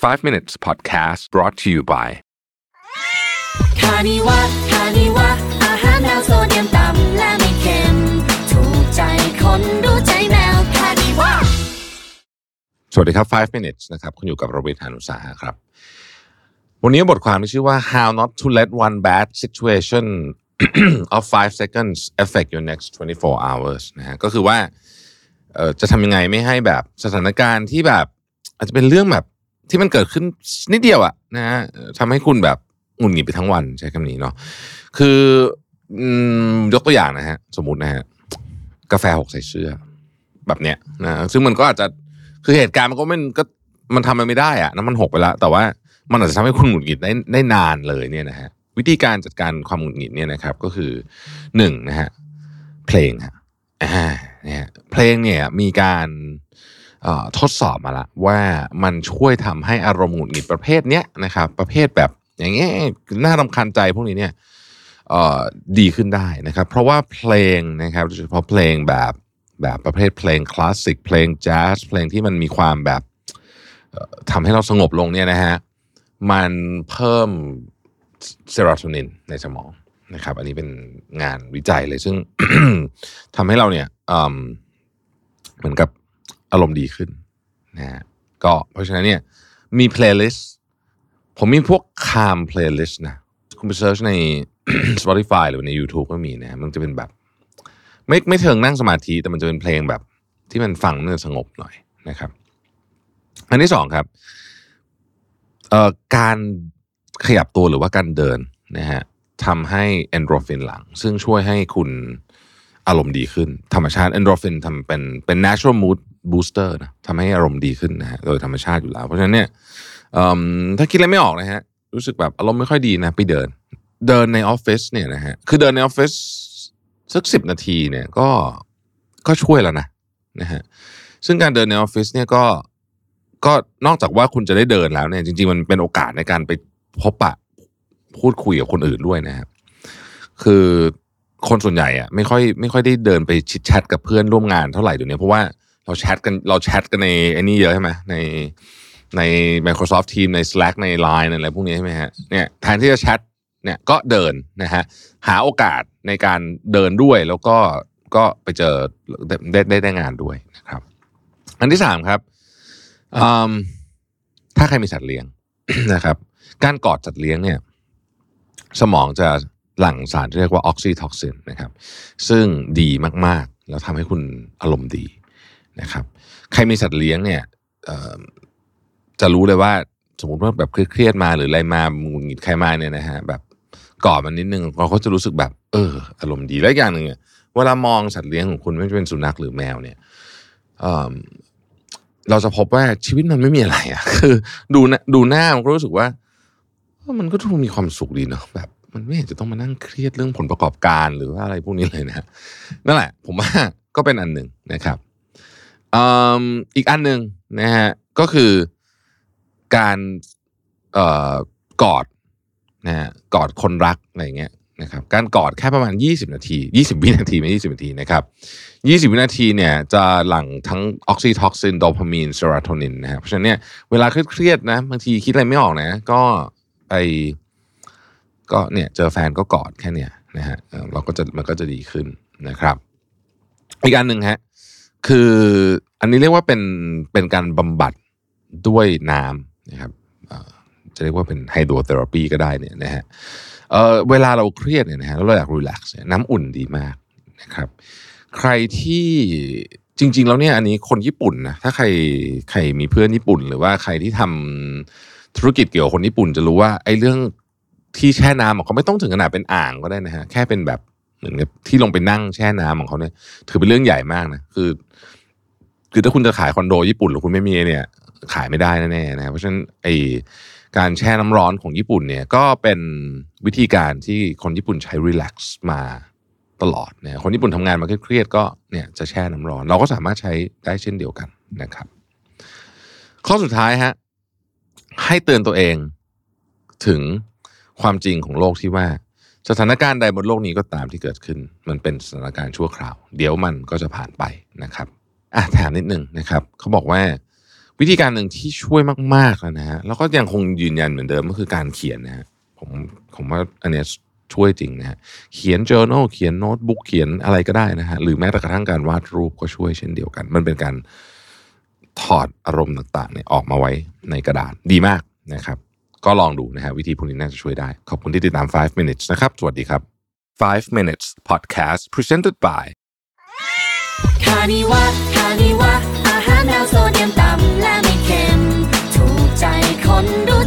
5 minutes podcast brought to you by คานิวะคานิวะอาหารแนวโซเดียมต่ำและไม่เค็ม ถูกใจคนรู้ใจแมวคานิวะสวัสดีครับ 5 minutes นะครับ คุณอยู่กับโรบิทานุสาหะครับ วันนี้บทความที่ชื่อว่า how not to let one bad situation of 5 seconds affect your next 24 hours นะฮะก็คือว่าเอ่อจะทำยังไงไม่ให้แบบสถานการณ์ที่แบบ อาจจะเป็นเรื่องแบบ ที่มันเกิดขึ้นนิดเดียวอะนะฮะทำให้คุณแบบหงุดหงิดไปทั้งวันใช้คำนี้เนาะคืออยกตัวอย่างนะฮะ สมมตินะฮะกาแฟหกใส่เสื้อ แบบเนี้ยนะซึ่งมันก็อาจจะคือเหตุการณ์มันก็ไม่ก็มันทำมันไม่ได้อะน้ำมันหกไปแล้วแต่ว่ามันอาจจะทำให้คุณหงุดหงิดได้ได้นานเลยเนี่ยนะฮะวิธีการจัดการความหงุดหงิดเนี่ยนะครับ ก็คือหนึ่งนะฮะเพลงฮะอ่าเนี่ยเพลงเนี่ยมีการ ทดสอบมาละว่ามันช่วยทำให้อารมณ์หงุดหงิดประเภทเนี้ยนะครับ ประเภทแบบอย่างเงี้ยน่ารำคาญใจพวกนี้เนี่ยดีขึ้นได้นะครับ เพราะว่าเพลงนะครับโดยเฉพาะเพลงแบบแบบประเภทเพลงคลาสสิกเพลงแจ๊สเพลงที่มันมีความแบบทำให้เราสงบลงเนี่ยนะฮะมันเพิ่มเซโรโทนินในสมองนะครับ อันนี้เป็นงานวิจัยเลยซึ่งทำให้เราเนี่ยเหมือนกับ อารมณ์ดีขึ้นนะฮะก็เพราะฉะนั้นเนี่ยมี playlist ผมมีพวก calm playlist นะคุณไป search ใน Spotify หรือใน YouTube ก็มีนะมันจะเป็นแบบ ไม่ไม่ถึงนั่งสมาธิ แต่มันจะเป็นเพลงแบบ ที่มันฟังมันจะสงบหน่อยนะครับ อันที่สองครับเอ่อการขยับตัวหรือว่าการเดินนะฮะทำให้เอนโดรฟินหลัง ซึ่งช่วยให้คุณ อารมณ์ดีขึ้น ธรรมชาติเอนโดรฟินทำเป็นเป็น natural mood booster นะทำให้อารมณ์ดีขึ้นนะฮะโดยธรรมชาติอยู่แล้ว เพราะฉะนั้นเนี่ยถ้าคิดอะไรไม่ออกนะฮะรู้สึกแบบอารมณ์ไม่ค่อยดีนะไปเดิน เดินในออฟฟิศเนี่ยนะฮะคือเดินในออฟฟิศสักสิบนาทีเนี่ยก็ก็ช่วยแล้วนะนะฮะซึ่งการเดินในออฟฟิศเนี่ยก็ก็นอกจากว่าคุณจะได้เดินแล้วเนี่ย จริงๆมันเป็นโอกาสในการไปพบปะพูดคุยกับคนอื่นด้วยนะครับคือ คนส่วนใหญ่อะไม่ค่อยไม่ค่อยได้เดินไปชิดแชทกับเพื่อนร่วมงานเท่าไหร่เดี๋ยวนี้เพราะว่าเราแชทกันเราแชทกันในไอ้นี่เยอะใช่ไหมในใน Microsoft Teams ใน Slack ใน Line อะไรพวกนี้ใช่ไหมฮะเนี่ยแทนที่จะแชทเนี่ยก็เดินนะฮะหาโอกาสในการเดินด้วยแล้วก็ก็ไปเจอได้ได้ได้งานด้วยนะครับ อันที่สามครับถ้าใครมีสัตว์เลี้ยงนะครับ การกอดสัตว์เลี้ยงเนี่ย สมองจะ หลั่งสารที่เรียกว่าออกซิโทซินนะครับซึ่งดีมากๆ แล้วทำให้คุณอารมณ์ดีนะครับใครมีสัตว์เลี้ยงเนี่ยจะรู้เลยว่าสมมติว่าแบบเครียดมาหรืออะไรมาหงุดหงิดใครมาเนี่ยนะฮะแบบกอดมันนิดนึงเราก็จะรู้สึกแบบเอออารมณ์ดีแล้วอีกอย่างหนึ่งเวลามองสัตว์เลี้ยงของคุณไม่ว่าจะเป็นสุนัขหรือแมวเนี่ยเเราจะพบว่าชีวิตมันไม่มีอะไรอะคือ ดูดูหน้ามันก็รู้สึกว่า มันก็ดูมีความสุขดีเนาะแบบ มันไม่เห็นจะต้องมานั่งเครียดเรื่องผลประกอบการหรือว่าอะไรพวกนี้เลยนะนั่นแหละ ผมว่าก็เป็นอันหนึ่งนะครับอีกอันหนึ่งนะฮะก็คือการกอดนะฮะกอดคนรักอะไรเงี้ยนะครับการกอดแค่ประมาณ 20 นาที 20 วินาที ไม่ 20 นาทีนะครับ 20 วินาทีเนี่ยจะหลั่งทั้งออกซิโทซินโดพามีนเซโรโทนินนะครับเพราะฉะนั้นเนี่ยเวลาเครียดนะบางทีคิดอะไรไม่ออกนะ ก็ไป ก็เนี่ยเจอแฟนก็กอดแค่เนี่ยนะฮะเราก็จะมันก็จะดีขึ้นนะครับ อีกอันหนึ่งฮะคืออันนี้เรียกว่าเป็นเป็นการบำบัดด้วยน้ำนะครับจะเรียกว่าเป็น hydrotherapy ก็ได้เนี่ยนะฮะเวลาเราเครียดเนี่ยนะฮะแล้วเราอยาก relax น้ำอุ่นดีมากนะครับ ใครที่จริง ๆ แล้วเนี่ยอันนี้คนญี่ปุ่นนะถ้าใครใครมีเพื่อนญี่ปุ่น หรือว่าใครที่ทำธุรกิจเกี่ยวกับคนญี่ปุ่นจะรู้ว่าไอ้เรื่อง ที่แช่น้ำของเขาไม่ต้องถึงขนาดเป็นอ่างก็ได้นะฮะแค่เป็นแบบเหมือนกับที่ลงไปนั่งแช่น้ำของเขาเนี่ย ถือเป็นเรื่องใหญ่มากนะคือ คือถ้าคุณจะขายคอนโดญี่ปุ่นหรือคุณไม่มีเนี่ย ขายไม่ได้แน่ๆนะเพราะฉะนั้นไอการแช่น้ำร้อนของญี่ปุ่นเนี่ย ก็เป็นวิธีการที่คนญี่ปุ่นใช้รีแลกซ์มาตลอดเนี่ยคนญี่ปุ่นทำงานมาเครียดก็เนี่ยจะแช่น้ำร้อน เราก็สามารถใช้ได้เช่นเดียวกันนะครับ ข้อสุดท้ายฮะให้เตือนตัวเองถึง ความจริงของโลกที่ว่า สถานการณ์ใดบนโลกนี้ก็ตามที่เกิดขึ้น มันเป็นสถานการณ์ชั่วคราว เดี๋ยวมันก็จะผ่านไปนะครับอะถามนิดนึงนะครับเขาบอกว่าวิธีการหนึ่งที่ช่วยมากๆแล้วนะฮะแล้วก็ยังคงยืนยันเหมือนเดิมก็คือการเขียนนะฮะผมผมว่าอันเนี้ยช่วยจริงนะฮะเขียน journal เขียนโน้ตบุ๊กเขียนอะไรก็ได้นะฮะหรือแม้แต่กระทั่งการวาดรูปก็ช่วยเช่นเดียวกัน มันเป็นการถอดอารมณ์ต่างๆเนี่ยออกมาไว้ในกระดาษดีมากนะครับ ก็ลองดูนะฮะวิธีพวกนี้น่าจะช่วยได้ ขอบคุณที่ติดตาม 5 minutes นะครับ สวัสดีครับ 5 minutes podcast presented by คานิวะคานิวะอาหารแนวโซเดียมต่ำและไม่เค็มถูกใจคนดู